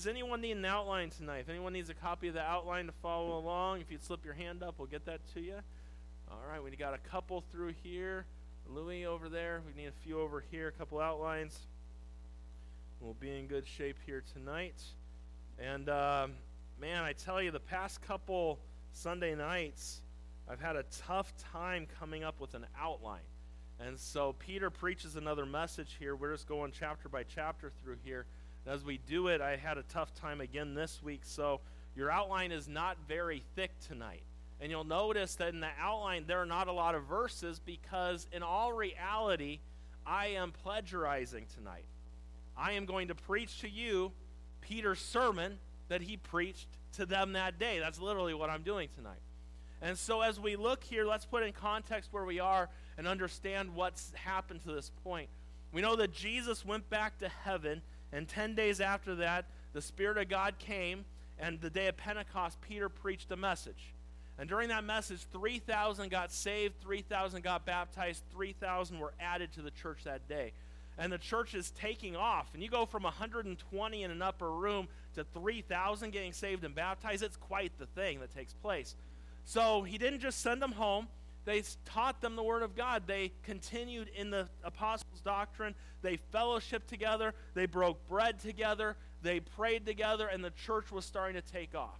Does anyone need an outline tonight? If anyone needs a copy of the outline to follow along, if you'd slip your hand up, we'll get that to you. All right, we got a couple through here. Louis over there. We need a few over here, a couple outlines. We'll be in good shape here tonight. And um, man, I tell you, the past couple Sunday nights, I've had a tough time coming up with an outline. And so Peter preaches another message here. We're just going chapter by chapter through here. As we do it, I had a tough time again this week. So your outline is not very thick tonight. And you'll notice that in the outline, there are not a lot of verses because, in all reality, I am plagiarizing tonight. I am going to preach to you Peter's sermon that he preached to them that day. That's literally what I'm doing tonight. And so, as we look here, let's put in context where we are and understand what's happened to this point. We know that Jesus went back to heaven, and 10 days after that, the Spirit of God came, and the day of Pentecost, Peter preached a message. And during that message, 3,000 got saved, 3,000 got baptized, 3,000 were added to the church that day. And the church is taking off. And you go from 120 in an upper room to 3,000 getting saved and baptized. It's quite the thing that takes place. So he didn't just send them home, they taught them the Word of God. They continued in the apostles' doctrine. They fellowshiped together. They broke bread together. They prayed together, and the church was starting to take off.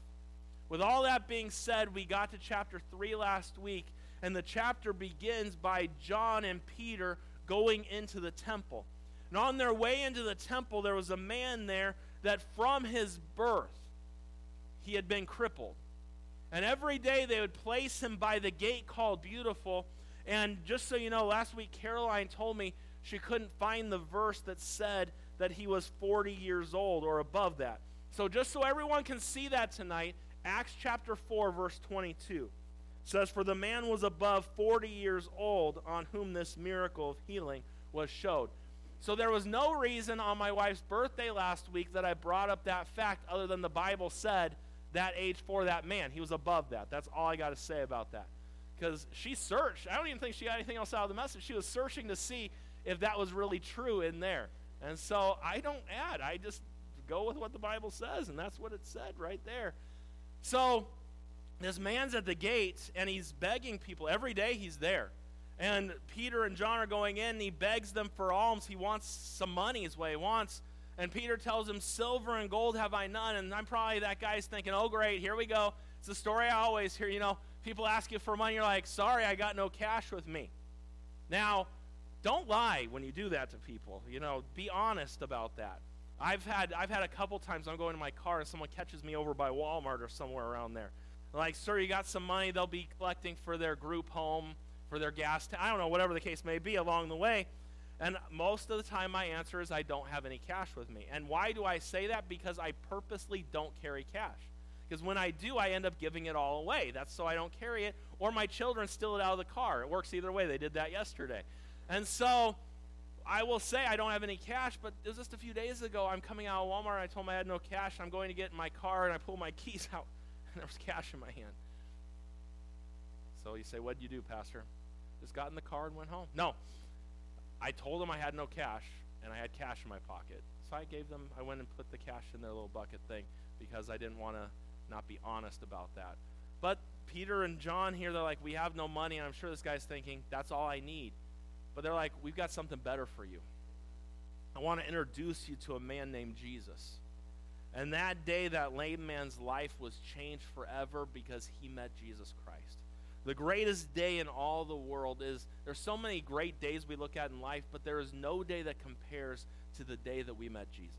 With all that being said, we got to chapter 3 last week, and the chapter begins by John and Peter going into the temple. And on their way into the temple, there was a man there that from his birth he had been crippled. And every day they would place him by the gate called Beautiful. And just so you know, last week Caroline told me she couldn't find the verse that said that he was 40 years old or above that. So just so everyone can see that tonight, Acts chapter 4, verse 22 says, For the man was above 40 years old on whom this miracle of healing was showed. So there was no reason on my wife's birthday last week that I brought up that fact other than the Bible said that age for that man. He was above that. That's all I got to say about that. Because she searched. I don't even think she got anything else out of the message. She was searching to see if that was really true in there. And so I don't add. I just go with what the Bible says, and that's what it said right there. So this man's at the gate and he's begging people. Every day he's there. And Peter and John are going in and he begs them for alms. He wants some money, is what he wants. And Peter tells him, Silver and gold have I none. And I'm probably that guy's thinking, Oh, great, here we go. It's the story I always hear. You know, people ask you for money, you're like, Sorry, I got no cash with me. Now, don't lie when you do that to people. You know, be honest about that. I've had I've had a couple times I'm going in my car and someone catches me over by Walmart or somewhere around there. Like, sir, you got some money they'll be collecting for their group home, for their gas tank. I don't know, whatever the case may be along the way. And most of the time my answer is I don't have any cash with me. And why do I say that? Because I purposely don't carry cash. Because when I do, I end up giving it all away. That's so I don't carry it, or my children steal it out of the car. It works either way. They did that yesterday. And so I will say I don't have any cash, but it was just a few days ago. I'm coming out of Walmart. And I told them I had no cash. I'm going to get in my car, and I pull my keys out, and there was cash in my hand. So you say, What did you do, Pastor? Just got in the car and went home. No. I told them I had no cash, and I had cash in my pocket. So I gave them, I went and put the cash in their little bucket thing because I didn't want to not be honest about that. But Peter and John here, they're like, We have no money. And I'm sure this guy's thinking, That's all I need. But they're like, we've got something better for you. I want to introduce you to a man named Jesus. And that day, that lame man's life was changed forever because he met Jesus Christ. The greatest day in all the world is there's so many great days we look at in life, but there is no day that compares to the day that we met Jesus.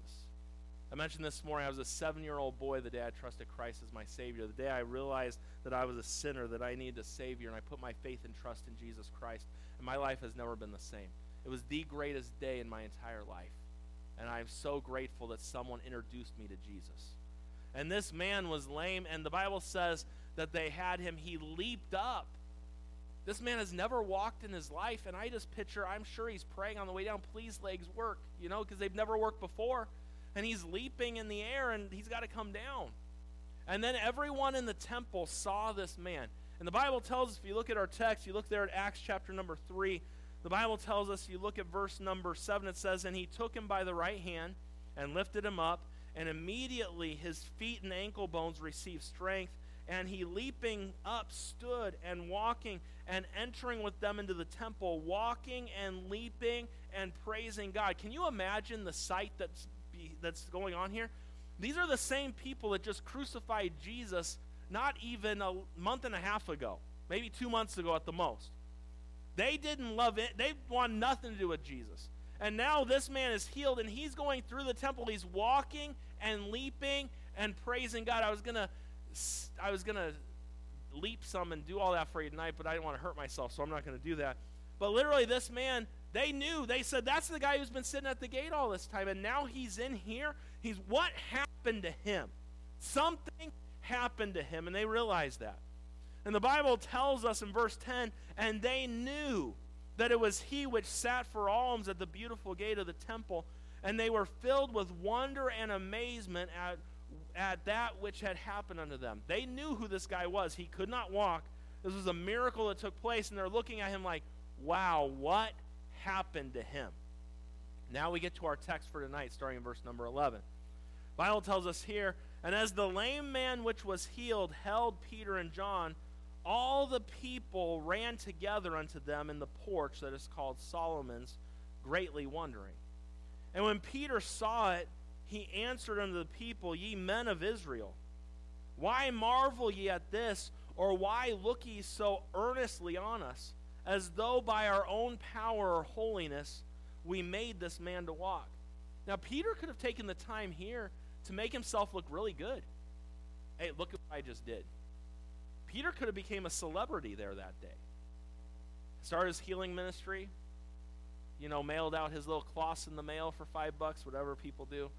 I mentioned this morning, I was a seven year old boy the day I trusted Christ as my Savior, the day I realized that I was a sinner, that I needed a Savior, and I put my faith and trust in Jesus Christ and my life has never been the same. It was the greatest day in my entire life. And I'm so grateful that someone introduced me to Jesus. And this man was lame, and the Bible says that they had him, he leaped up. This man has never walked in his life, and I just picture, I'm sure he's praying on the way down, please, legs work, you know, because they've never worked before. And he's leaping in the air, and he's got to come down. And then everyone in the temple saw this man. And the Bible tells us, if you look at our text, you look there at Acts chapter number 3, the Bible tells us, you look at verse number 7, it says, And he took him by the right hand and lifted him up, And immediately his feet and ankle bones received strength, and he leaping up stood and walking and entering with them into the temple, walking and leaping and praising God. Can you imagine the sight that's, be, that's going on here? These are the same people that just crucified Jesus not even a month and a half ago, maybe two months ago at the most. They didn't love it, they want nothing to do with Jesus. And now this man is healed and he's going through the temple. He's walking and leaping and praising God. I was going to I was going to leap some and do all that for you tonight, but I didn't want to hurt myself, so I'm not going to do that. But literally this man, they knew. They said that's the guy who's been sitting at the gate all this time and now he's in here. He's what happened to him? Something happened to him and they realized that. And the Bible tells us in verse 10, and they knew that it was he which sat for alms at the beautiful gate of the temple, and they were filled with wonder and amazement at, at that which had happened unto them. They knew who this guy was. He could not walk. This was a miracle that took place, and they're looking at him like, wow, what happened to him? Now we get to our text for tonight, starting in verse number 11. Bible tells us here, and as the lame man which was healed held Peter and John, all the people ran together unto them in the porch that is called Solomon's, greatly wondering. And when Peter saw it, he answered unto the people, Ye men of Israel, why marvel ye at this, or why look ye so earnestly on us, as though by our own power or holiness we made this man to walk? Now, Peter could have taken the time here to make himself look really good. Hey, look at what I just did. Peter could have became a celebrity there that day. Started his healing ministry. You know, mailed out his little cloths in the mail for five bucks, whatever people do.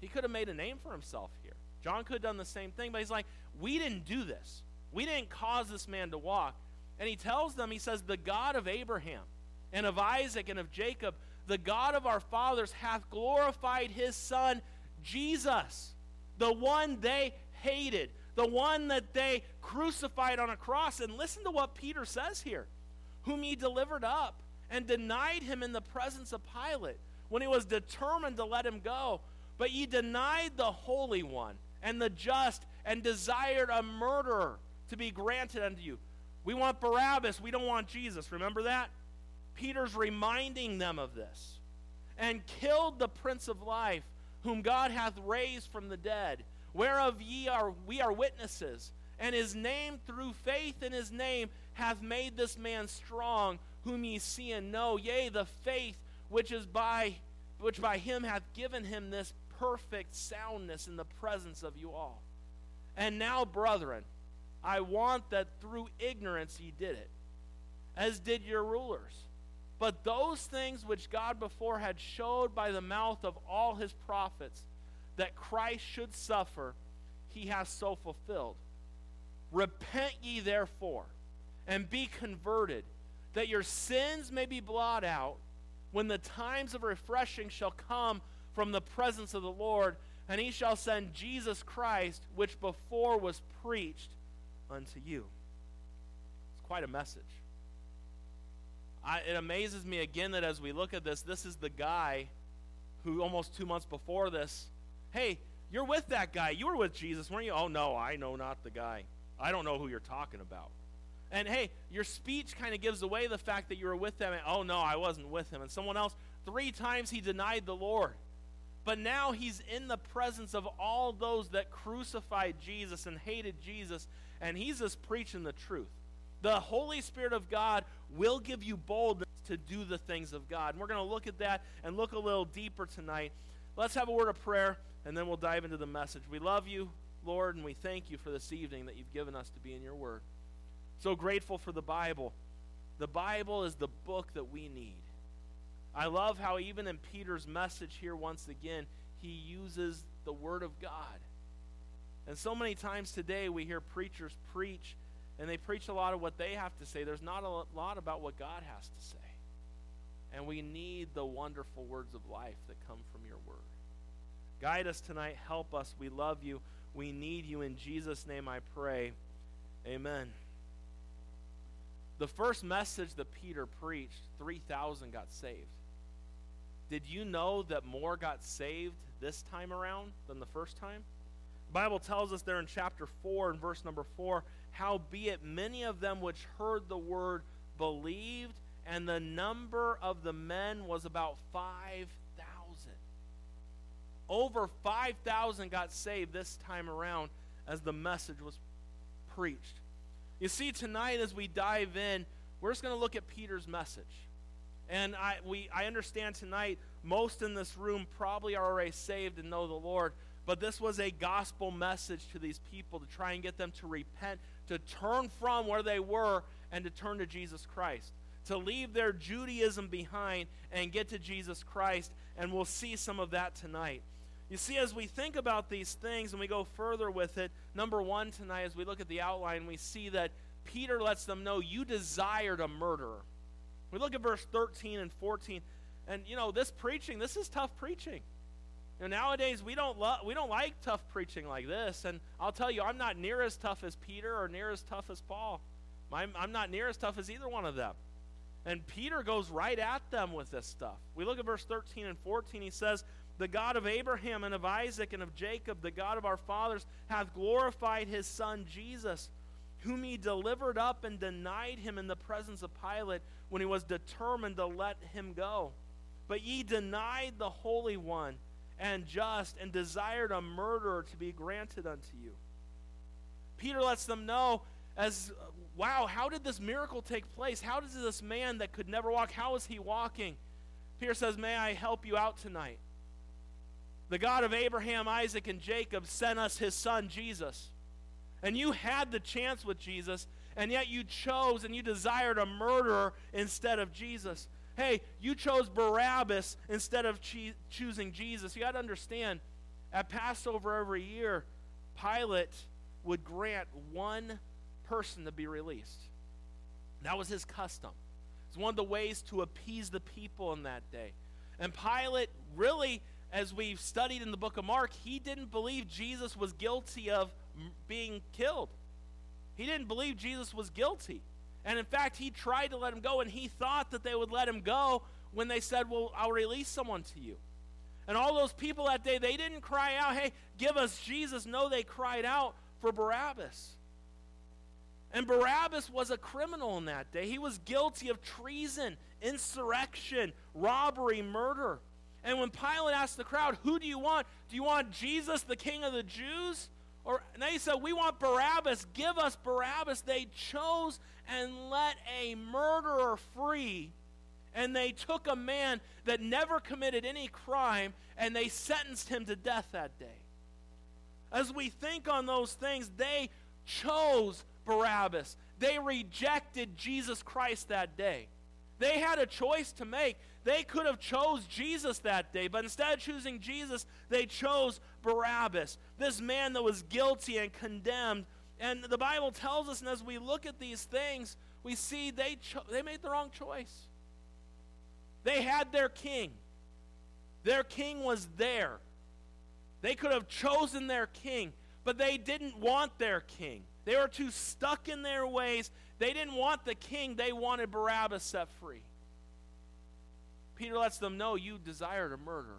He could have made a name for himself here. John could have done the same thing, but he's like, we didn't do this. We didn't cause this man to walk. And he tells them, he says, the God of Abraham and of Isaac and of Jacob, the God of our fathers, hath glorified his son, Jesus, the one they hated, the one that they crucified on a cross. And listen to what Peter says here whom he delivered up and denied him in the presence of Pilate when he was determined to let him go. But ye denied the Holy One and the just and desired a murderer to be granted unto you. We want Barabbas, we don't want Jesus. Remember that? Peter's reminding them of this. And killed the Prince of Life, whom God hath raised from the dead whereof ye are we are witnesses and his name through faith in his name hath made this man strong whom ye see and know yea the faith which is by which by him hath given him this perfect soundness in the presence of you all and now brethren i want that through ignorance ye did it as did your rulers but those things which god before had showed by the mouth of all his prophets that Christ should suffer, he has so fulfilled. Repent ye therefore, and be converted, that your sins may be blotted out, when the times of refreshing shall come from the presence of the Lord, and he shall send Jesus Christ, which before was preached unto you. It's quite a message. I, it amazes me again that as we look at this, this is the guy who almost two months before this Hey, you're with that guy. You were with Jesus, weren't you? Oh, no, I know not the guy. I don't know who you're talking about. And hey, your speech kind of gives away the fact that you were with them. And, oh, no, I wasn't with him. And someone else, three times he denied the Lord. But now he's in the presence of all those that crucified Jesus and hated Jesus, and he's just preaching the truth. The Holy Spirit of God will give you boldness to do the things of God. And we're going to look at that and look a little deeper tonight. Let's have a word of prayer and then we'll dive into the message. We love you, Lord, and we thank you for this evening that you've given us to be in your word. So grateful for the Bible. The Bible is the book that we need. I love how, even in Peter's message here, once again, he uses the Word of God. And so many times today we hear preachers preach, and they preach a lot of what they have to say. There's not a lot about what God has to say. And we need the wonderful words of life that come from your Word. Guide us tonight. Help us. We love you. We need you. In Jesus' name I pray. Amen. The first message that Peter preached, 3,000 got saved. Did you know that more got saved this time around than the first time? The Bible tells us there in chapter 4 and verse number 4 Howbeit many of them which heard the word believed, and the number of the men was about 5,000. Over 5,000 got saved this time around as the message was preached. You see, tonight as we dive in, we're just going to look at Peter's message. And I, we, I understand tonight most in this room probably are already saved and know the Lord, but this was a gospel message to these people to try and get them to repent, to turn from where they were and to turn to Jesus Christ, to leave their Judaism behind and get to Jesus Christ. And we'll see some of that tonight. You see, as we think about these things and we go further with it, number one tonight, as we look at the outline, we see that Peter lets them know you desired a murderer. We look at verse 13 and 14, and you know, this preaching, this is tough preaching. You know, nowadays we don't lo- we don't like tough preaching like this, and I'll tell you, I'm not near as tough as Peter or near as tough as Paul. I'm, I'm not near as tough as either one of them. And Peter goes right at them with this stuff. We look at verse 13 and 14. He says, The God of Abraham and of Isaac and of Jacob, the God of our fathers, hath glorified his Son Jesus, whom he delivered up and denied him in the presence of Pilate when he was determined to let him go. But ye denied the Holy One and just and desired a murderer to be granted unto you. Peter lets them know as wow, how did this miracle take place? How does this man that could never walk, how is he walking? Peter says, May I help you out tonight? The God of Abraham, Isaac, and Jacob sent us his son, Jesus. And you had the chance with Jesus, and yet you chose and you desired a murderer instead of Jesus. Hey, you chose Barabbas instead of che- choosing Jesus. You got to understand, at Passover every year, Pilate would grant one person to be released. That was his custom. It's one of the ways to appease the people in that day. And Pilate, really, as we've studied in the book of Mark, he didn't believe Jesus was guilty of being killed. He didn't believe Jesus was guilty. And in fact, he tried to let him go, and he thought that they would let him go when they said, Well, I'll release someone to you. And all those people that day, they didn't cry out, Hey, give us Jesus. No, they cried out for Barabbas. And Barabbas was a criminal in that day. He was guilty of treason, insurrection, robbery, murder. And when Pilate asked the crowd, Who do you want? Do you want Jesus, the king of the Jews? Or they said, We want Barabbas. Give us Barabbas. They chose and let a murderer free. And they took a man that never committed any crime and they sentenced him to death that day. As we think on those things, they chose Barabbas. They rejected Jesus Christ that day. They had a choice to make. They could have chose Jesus that day, but instead of choosing Jesus, they chose Barabbas, this man that was guilty and condemned. And the Bible tells us, and as we look at these things, we see they, cho- they made the wrong choice. They had their king. Their king was there. They could have chosen their king, but they didn't want their king. They were too stuck in their ways. They didn't want the king, they wanted Barabbas set free. Peter lets them know you desired a murder.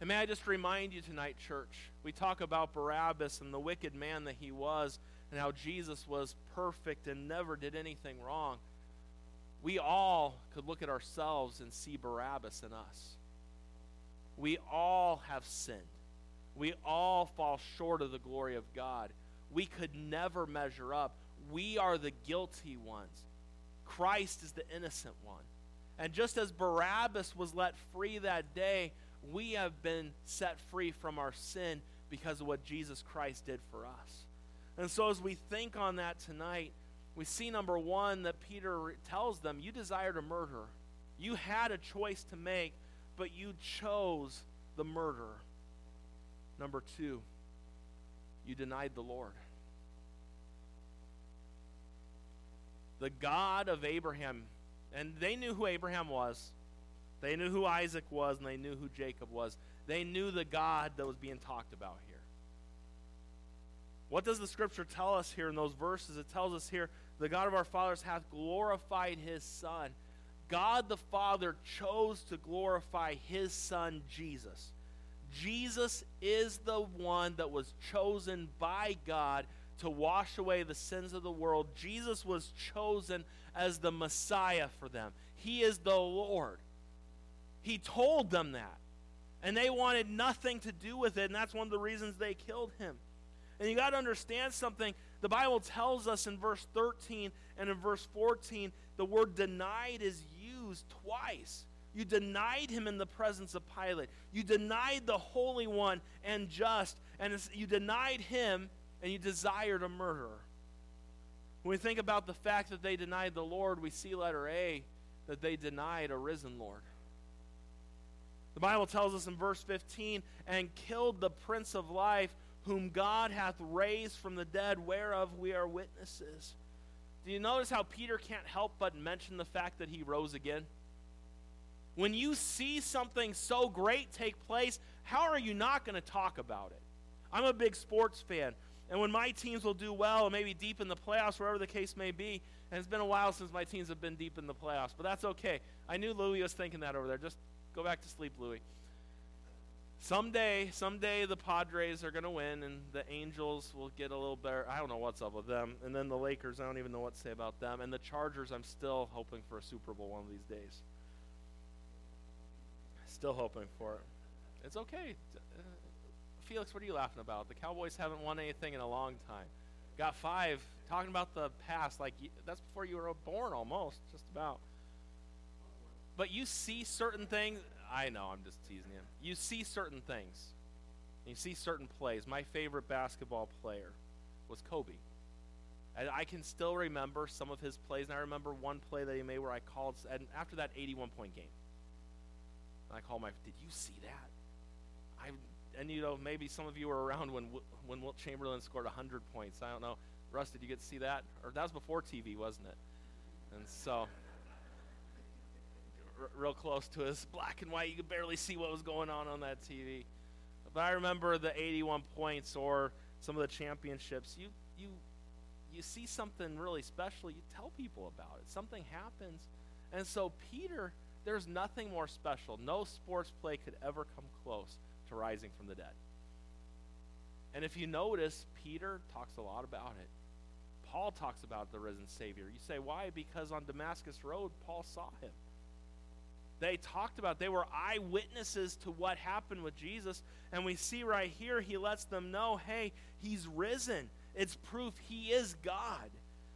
And may I just remind you tonight, church, we talk about Barabbas and the wicked man that he was, and how Jesus was perfect and never did anything wrong. We all could look at ourselves and see Barabbas in us. We all have sinned. We all fall short of the glory of God. We could never measure up. We are the guilty ones. Christ is the innocent one. And just as Barabbas was let free that day, we have been set free from our sin because of what Jesus Christ did for us. And so, as we think on that tonight, we see number one that Peter tells them, You desired a murder. You had a choice to make, but you chose the murderer. Number two, you denied the Lord. The God of Abraham, and they knew who Abraham was, they knew who Isaac was, and they knew who Jacob was. They knew the God that was being talked about here. What does the scripture tell us here in those verses? It tells us here the God of our fathers hath glorified his Son. God the Father chose to glorify his Son, Jesus. Jesus is the one that was chosen by God to wash away the sins of the world. Jesus was chosen as the Messiah for them. He is the Lord. He told them that. And they wanted nothing to do with it, and that's one of the reasons they killed him. And you got to understand something. The Bible tells us in verse 13 and in verse 14, the word denied is used twice. You denied him in the presence of Pilate. You denied the Holy One and just, and you denied him, and you desired a murderer. When we think about the fact that they denied the Lord, we see letter A that they denied a risen Lord. The Bible tells us in verse 15, and killed the Prince of Life, whom God hath raised from the dead, whereof we are witnesses. Do you notice how Peter can't help but mention the fact that he rose again? When you see something so great take place, how are you not going to talk about it? I'm a big sports fan. And when my teams will do well, and maybe deep in the playoffs, wherever the case may be, and it's been a while since my teams have been deep in the playoffs, but that's okay. I knew Louis was thinking that over there. Just Go back to sleep, Louis. Someday, someday the Padres are going to win, and the Angels will get a little better. I don't know what's up with them. And then the Lakers, I don't even know what to say about them. And the Chargers, I'm still hoping for a Super Bowl one of these days. Still hoping for it. It's okay. Felix, what are you laughing about? The Cowboys haven't won anything in a long time. Got five. Talking about the past, like that's before you were born almost, just about. But you see certain things. I know, I'm just teasing you. You see certain things. You see certain plays. My favorite basketball player was Kobe. And I can still remember some of his plays, and I remember one play that he made where I called, and after that 81 point game, and I called my, did you see that? I, and you know, maybe some of you were around when when Wilt Chamberlain scored 100 points. I don't know. Russ, did you get to see that? Or that was before TV, wasn't it? And so r- real close to us, black and white. You could barely see what was going on on that TV. But I remember the 81 points or some of the championships. You you you see something really special, you tell people about it. Something happens. And so Peter, there's nothing more special. No sports play could ever come close to rising from the dead. And if you notice, Peter talks a lot about it. Paul talks about the risen Savior. You say, why? Because on Damascus Road, Paul saw him. They talked about, they were eyewitnesses to what happened with Jesus. And we see right here, he lets them know hey, he's risen. It's proof he is God.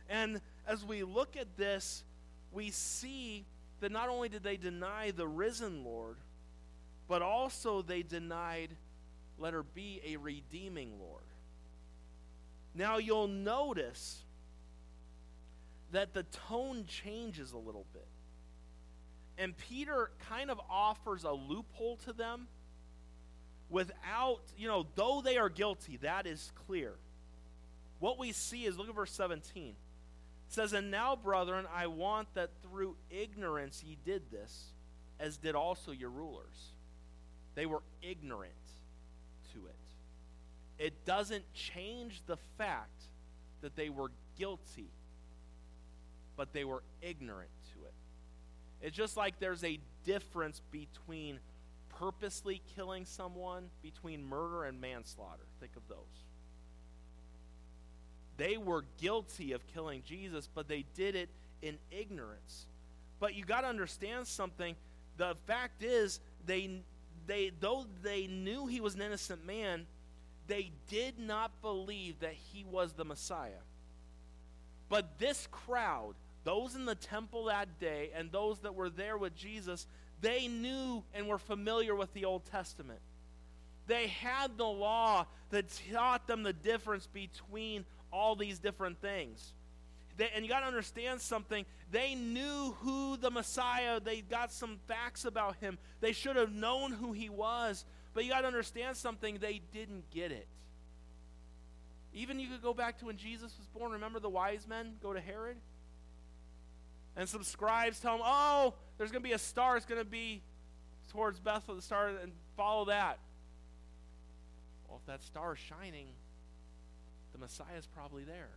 And as we look at this, we see that not only did they deny the risen Lord, but also they denied, let her be, a redeeming Lord. Now you'll notice that the tone changes a little bit. And Peter kind of offers a loophole to them without, you know, though they are guilty, that is clear. What we see is, look at verse 17. It says, And now, brethren, I want that through ignorance ye did this, as did also your rulers. They were ignorant to it. It doesn't change the fact that they were guilty, but they were ignorant to it. it's just like there's a difference between purposely killing someone, between murder and manslaughter. Think of those. They were guilty of killing Jesus, but they did it in ignorance. But you got to understand something. The fact is, they, they, though they knew he was an innocent man, they did not believe that he was the Messiah. But this crowd, those in the temple that day and those that were there with Jesus, they knew and were familiar with the Old Testament. They had the law that taught them the difference between all these different things. They, and you got to understand something. They knew who the Messiah, they got some facts about him. They should have known who he was. But you got to understand something. They didn't get it. Even you could go back to when Jesus was born. Remember the wise men go to Herod? And some scribes tell him, oh, there's going to be a star. It's going to be towards Bethel, the star, and follow that. Well, if that star is shining, the Messiah is probably there.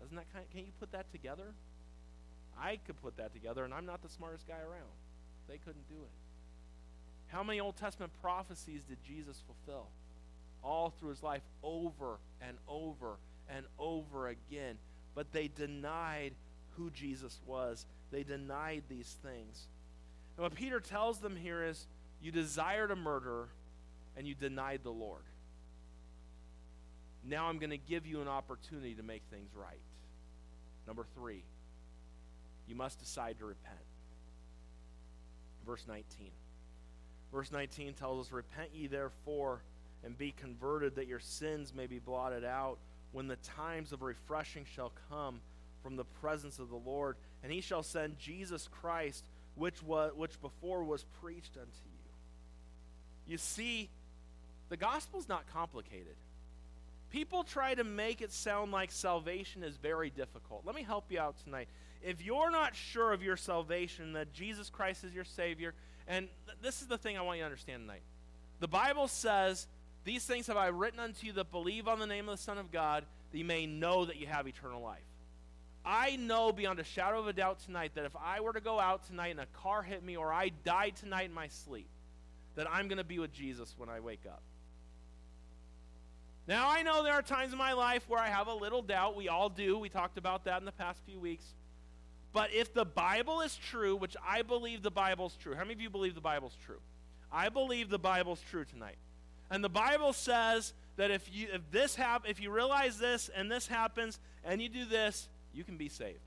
Doesn't that kind of, can you put that together? I could put that together, and I'm not the smartest guy around. They couldn't do it. How many Old Testament prophecies did Jesus fulfill? All through his life, over and over and over again. But they denied who Jesus was, they denied these things. And what Peter tells them here is you desired a murderer and you denied the Lord. Now I'm going to give you an opportunity to make things right. Number three, you must decide to repent. Verse 19. Verse 19 tells us, Repent ye therefore and be converted, that your sins may be blotted out, when the times of refreshing shall come from the presence of the Lord, and he shall send Jesus Christ, which was which before was preached unto you. You see, the gospel's not complicated. People try to make it sound like salvation is very difficult. Let me help you out tonight. If you're not sure of your salvation, that Jesus Christ is your Savior, and th- this is the thing I want you to understand tonight. The Bible says, These things have I written unto you that believe on the name of the Son of God, that you may know that you have eternal life. I know beyond a shadow of a doubt tonight that if I were to go out tonight and a car hit me or I died tonight in my sleep, that I'm going to be with Jesus when I wake up. Now, I know there are times in my life where I have a little doubt. We all do. We talked about that in the past few weeks. But if the Bible is true, which I believe the Bible's true, how many of you believe the Bible's true? I believe the Bible's true tonight. And the Bible says that if you if this hap- if you realize this and this happens and you do this, you can be saved.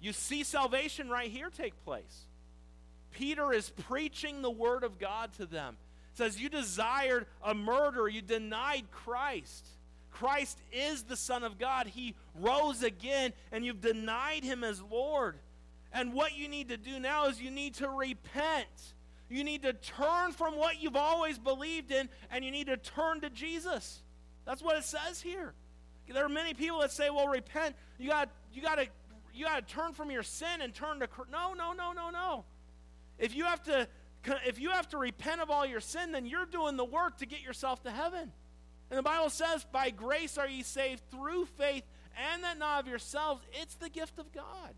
You see salvation right here take place. Peter is preaching the word of God to them. Says, You desired a murder, you denied Christ. Christ is the Son of God. He rose again, and you've denied him as Lord. And what you need to do now is you need to repent. You need to turn from what you've always believed in, and you need to turn to Jesus. That's what it says here. There are many people that say, "Well, repent. You got you got to you got to turn from your sin and turn to no, no, no, no, no. If you have to if you have to repent of all your sin, then you're doing the work to get yourself to heaven. And the Bible says, "By grace are ye saved through faith, and that not of yourselves; it's the gift of God."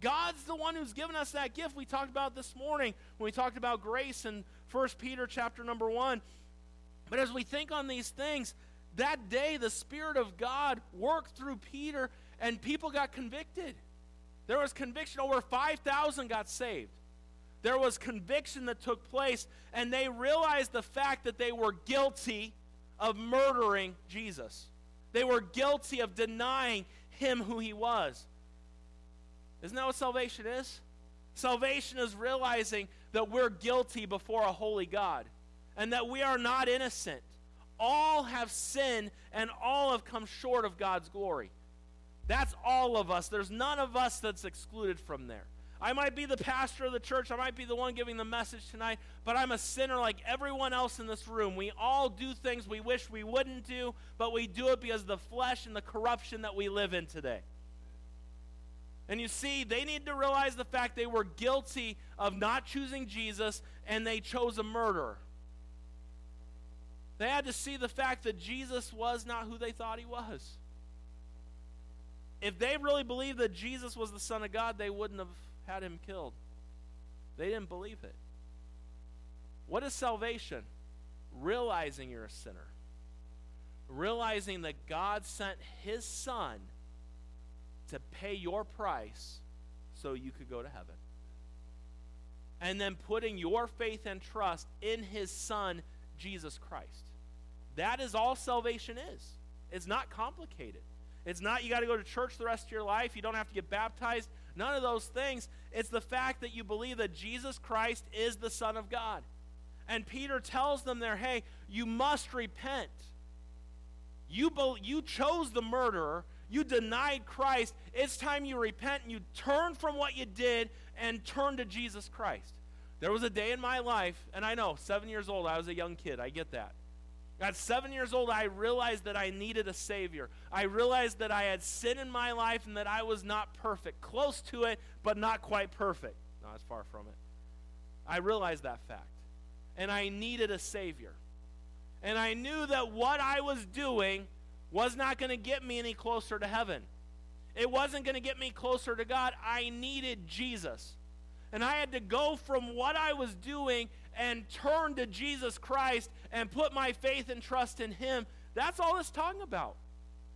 God's the one who's given us that gift. We talked about this morning when we talked about grace in 1 Peter chapter number 1. But as we think on these things, that day the Spirit of God worked through Peter and people got convicted. There was conviction. Over 5,000 got saved. There was conviction that took place, and they realized the fact that they were guilty of murdering Jesus. They were guilty of denying him who he was. Isn't that what salvation is? Salvation is realizing that we're guilty before a holy God and that we are not innocent. All have sinned and all have come short of God's glory. That's all of us. There's none of us that's excluded from there. I might be the pastor of the church, I might be the one giving the message tonight, but I'm a sinner like everyone else in this room. We all do things we wish we wouldn't do, but we do it because of the flesh and the corruption that we live in today. And you see, they need to realize the fact they were guilty of not choosing Jesus and they chose a murderer. They had to see the fact that Jesus was not who they thought he was. If they really believed that Jesus was the Son of God, they wouldn't have had him killed. They didn't believe it. What is salvation? Realizing you're a sinner. Realizing that God sent his Son to pay your price so you could go to heaven. And then putting your faith and trust in his Son, Jesus Christ. That is all salvation is. It's not complicated. It's not you got to go to church the rest of your life. You don't have to get baptized. None of those things. It's the fact that you believe that Jesus Christ is the Son of God. And Peter tells them there, hey, you must repent. You, be, you chose the murderer. You denied Christ. It's time you repent and you turn from what you did and turn to Jesus Christ. There was a day in my life, and I know, seven years old, I was a young kid. I get that. At seven years old, I realized that I needed a Savior. I realized that I had sin in my life and that I was not perfect. Close to it, but not quite perfect. No, it's far from it. I realized that fact. And I needed a Savior. And I knew that what I was doing was not going to get me any closer to heaven. It wasn't going to get me closer to God. I needed Jesus. And I had to go from what I was doing and turn to Jesus Christ and put my faith and trust in Him. That's all it's talking about.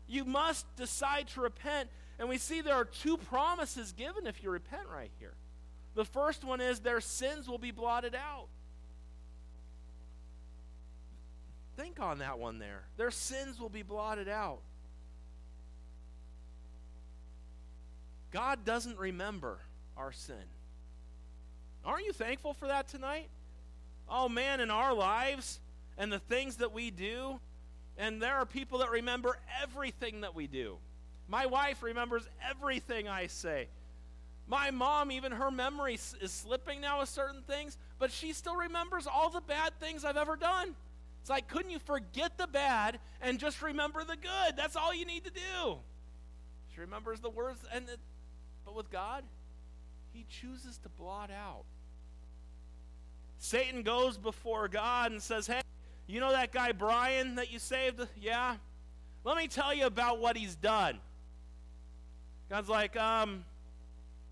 You must decide to repent. And we see there are two promises given if you repent right here. The first one is their sins will be blotted out. Think on that one there. Their sins will be blotted out. God doesn't remember our sin. Aren't you thankful for that tonight? Oh man, in our lives and the things that we do, and there are people that remember everything that we do. My wife remembers everything I say. My mom, even her memory is slipping now with certain things, but she still remembers all the bad things I've ever done. It's like, couldn't you forget the bad and just remember the good? That's all you need to do. She remembers the words, and the, but with God, He chooses to blot out. Satan goes before God and says, Hey, you know that guy Brian that you saved? Yeah? Let me tell you about what he's done. God's like, um,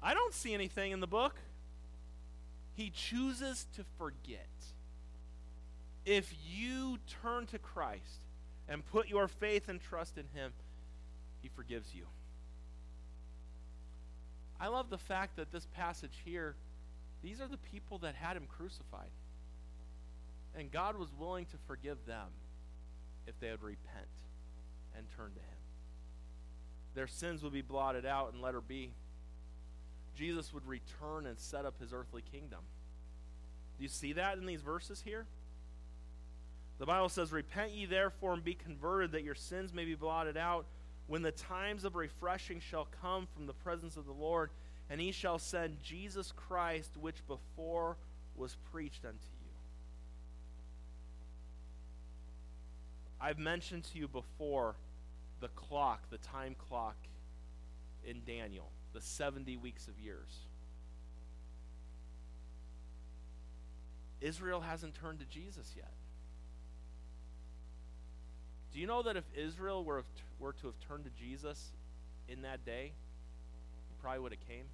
I don't see anything in the book. He chooses to forget. If you turn to Christ and put your faith and trust in Him, He forgives you. I love the fact that this passage here, these are the people that had Him crucified. And God was willing to forgive them if they would repent and turn to Him. Their sins would be blotted out, and let her be. Jesus would return and set up his earthly kingdom. Do you see that in these verses here? The Bible says, Repent ye therefore and be converted, that your sins may be blotted out, when the times of refreshing shall come from the presence of the Lord, and he shall send Jesus Christ, which before was preached unto you. I've mentioned to you before the clock, the time clock in Daniel the 70 weeks of years. Israel hasn't turned to Jesus yet. Do you know that if Israel were, were to have turned to Jesus in that day, he probably would have came?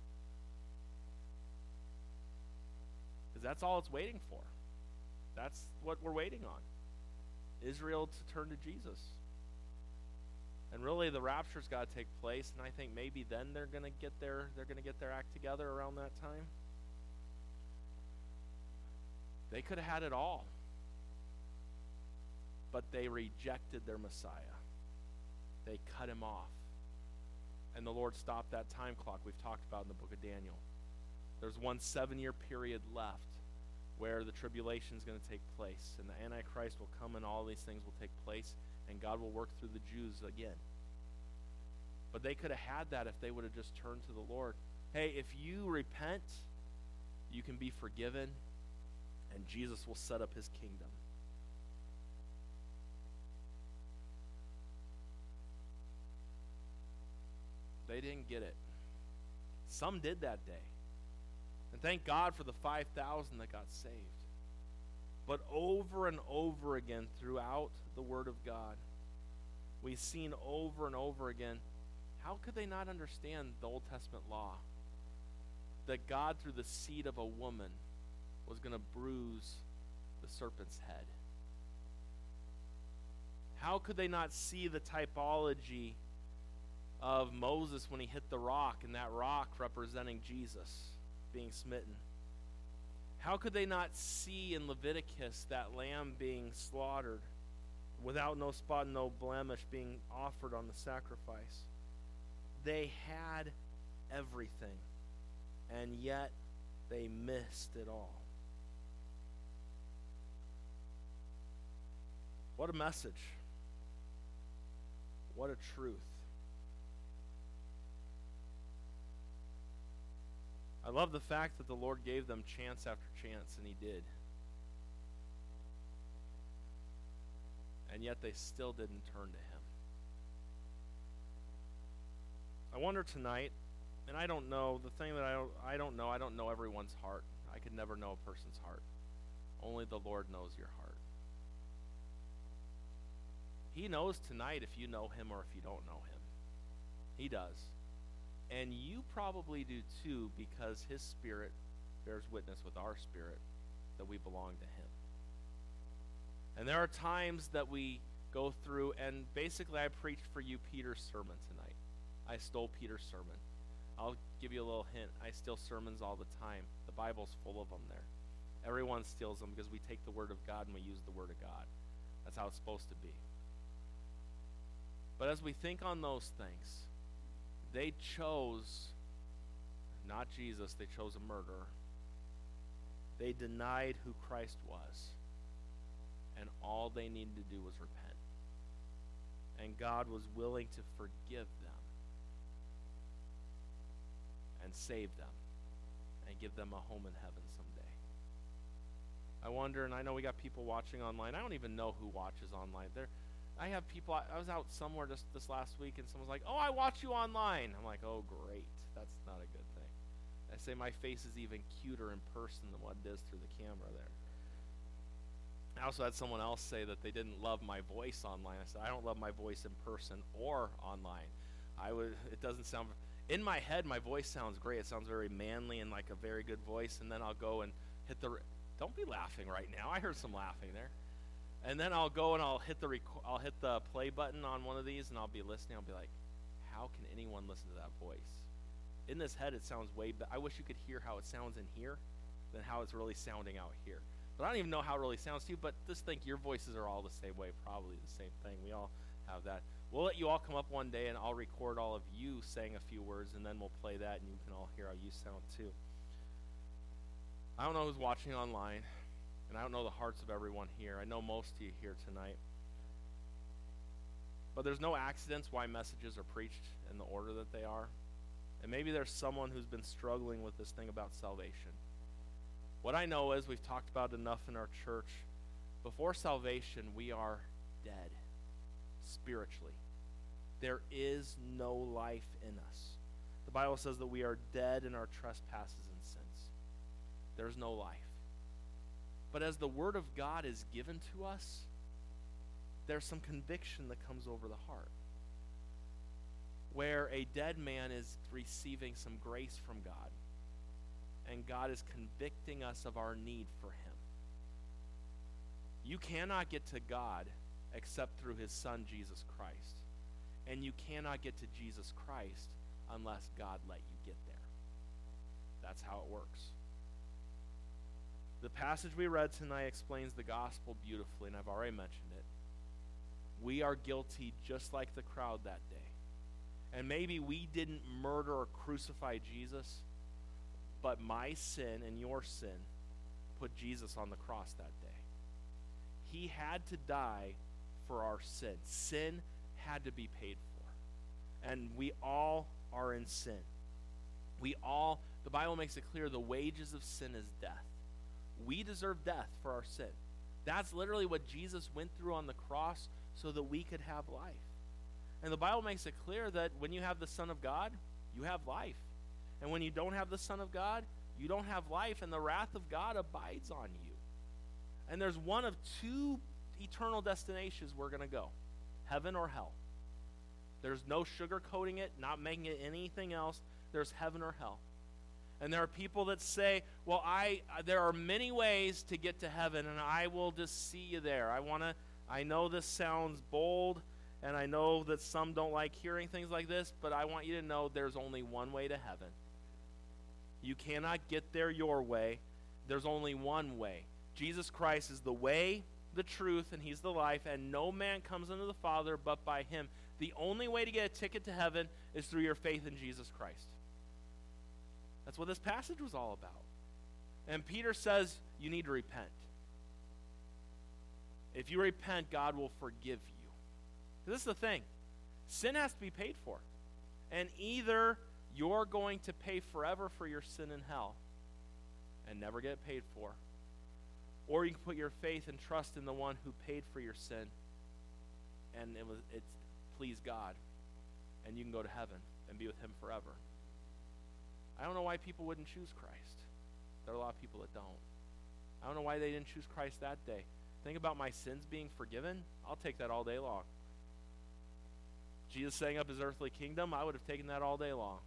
Because that's all it's waiting for. That's what we're waiting on. Israel to turn to Jesus. And really, the rapture's got to take place, and I think maybe then they're going to get their they're going to get their act together around that time. They could have had it all, but they rejected their Messiah. They cut him off, and the Lord stopped that time clock we've talked about in the book of Daniel. There's one seven-year period left where the tribulation is going to take place, and the Antichrist will come, and all these things will take place and God will work through the Jews again. But they could have had that if they would have just turned to the Lord. Hey, if you repent, you can be forgiven, and Jesus will set up his kingdom. They didn't get it. Some did that day. Thank God for the 5,000 that got saved. But over and over again throughout the Word of God, we've seen over and over again how could they not understand the Old Testament law? That God, through the seed of a woman, was going to bruise the serpent's head. How could they not see the typology of Moses when he hit the rock, and that rock representing Jesus being smitten? How could they not see in Leviticus that lamb being slaughtered without no spot, no blemish being offered on the sacrifice? They had everything, and yet they missed it all. What a message. What a truth. I love the fact that the Lord gave them chance after chance, and He did. And yet they still didn't turn to Him. I wonder tonight, and I don't know, the thing that I don't, I don't know, I don't know everyone's heart. I could never know a person's heart. Only the Lord knows your heart. He knows tonight if you know Him or if you don't know Him. He does. And you probably do too because his spirit bears witness with our spirit that we belong to him. And there are times that we go through, and basically, I preached for you Peter's sermon tonight. I stole Peter's sermon. I'll give you a little hint. I steal sermons all the time. The Bible's full of them there. Everyone steals them because we take the Word of God and we use the Word of God. That's how it's supposed to be. But as we think on those things, they chose not Jesus, they chose a murderer. They denied who Christ was. And all they needed to do was repent. And God was willing to forgive them and save them and give them a home in heaven someday. I wonder, and I know we got people watching online. I don't even know who watches online. There, I have people. I, I was out somewhere just this last week, and someone's like, "Oh, I watch you online." I'm like, "Oh, great. That's not a good thing." I say my face is even cuter in person than what it is through the camera there. I also had someone else say that they didn't love my voice online. I said, I don't love my voice in person or online. I would. It doesn't sound. In my head, my voice sounds great. It sounds very manly and like a very good voice. And then I'll go and hit the. Don't be laughing right now. I heard some laughing there. And then I'll go and I'll hit the rec- I'll hit the play button on one of these, and I'll be listening. I'll be like, how can anyone listen to that voice? In this head, it sounds way better. I wish you could hear how it sounds in here than how it's really sounding out here. But I don't even know how it really sounds to you, but just think your voices are all the same way, probably the same thing. We all have that. We'll let you all come up one day and I'll record all of you saying a few words and then we'll play that and you can all hear how you sound too. I don't know who's watching online and I don't know the hearts of everyone here. I know most of you here tonight. But there's no accidents why messages are preached in the order that they are. And maybe there's someone who's been struggling with this thing about salvation. What I know is we've talked about enough in our church. Before salvation, we are dead spiritually. There is no life in us. The Bible says that we are dead in our trespasses and sins. There's no life. But as the Word of God is given to us, there's some conviction that comes over the heart. Where a dead man is receiving some grace from God and God is convicting us of our need for Him. You cannot get to God except through His Son, Jesus Christ. And you cannot get to Jesus Christ unless God let you get there. That's how it works. The passage we read tonight explains the gospel beautifully, and I've already mentioned it. We are guilty just like the crowd that day. And maybe we didn't murder or crucify Jesus but my sin and your sin put Jesus on the cross that day. He had to die for our sin. Sin had to be paid for. And we all are in sin. We all, the Bible makes it clear, the wages of sin is death. We deserve death for our sin. That's literally what Jesus went through on the cross so that we could have life. And the Bible makes it clear that when you have the Son of God, you have life. And when you don't have the Son of God, you don't have life, and the wrath of God abides on you. And there's one of two eternal destinations we're going to go heaven or hell. There's no sugarcoating it, not making it anything else. There's heaven or hell. And there are people that say, "Well, I uh, there are many ways to get to heaven and I will just see you there. I want to I know this sounds bold and I know that some don't like hearing things like this, but I want you to know there's only one way to heaven. You cannot get there your way. There's only one way. Jesus Christ is the way, the truth, and He's the life, and no man comes unto the Father but by Him. The only way to get a ticket to heaven is through your faith in Jesus Christ. That's what this passage was all about. And Peter says you need to repent. If you repent, God will forgive you. This is the thing sin has to be paid for. And either you're going to pay forever for your sin in hell and never get paid for. Or you can put your faith and trust in the one who paid for your sin and it was God and you can go to heaven and be with him forever. I don't know why people wouldn't choose Christ. There are a lot of people that don't. I don't know why they didn't choose Christ that day. Think about my sins being forgiven. I'll take that all day long. Jesus setting up his earthly kingdom, I would have taken that all day long.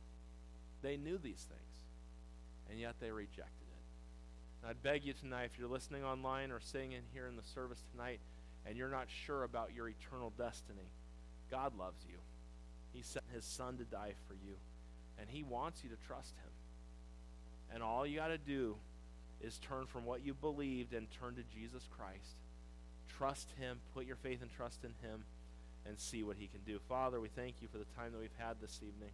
They knew these things, and yet they rejected it. And I'd beg you tonight, if you're listening online or sitting in here in the service tonight, and you're not sure about your eternal destiny, God loves you. He sent his son to die for you, and he wants you to trust him. And all you got to do is turn from what you believed and turn to Jesus Christ. Trust him, put your faith and trust in him, and see what he can do. Father, we thank you for the time that we've had this evening.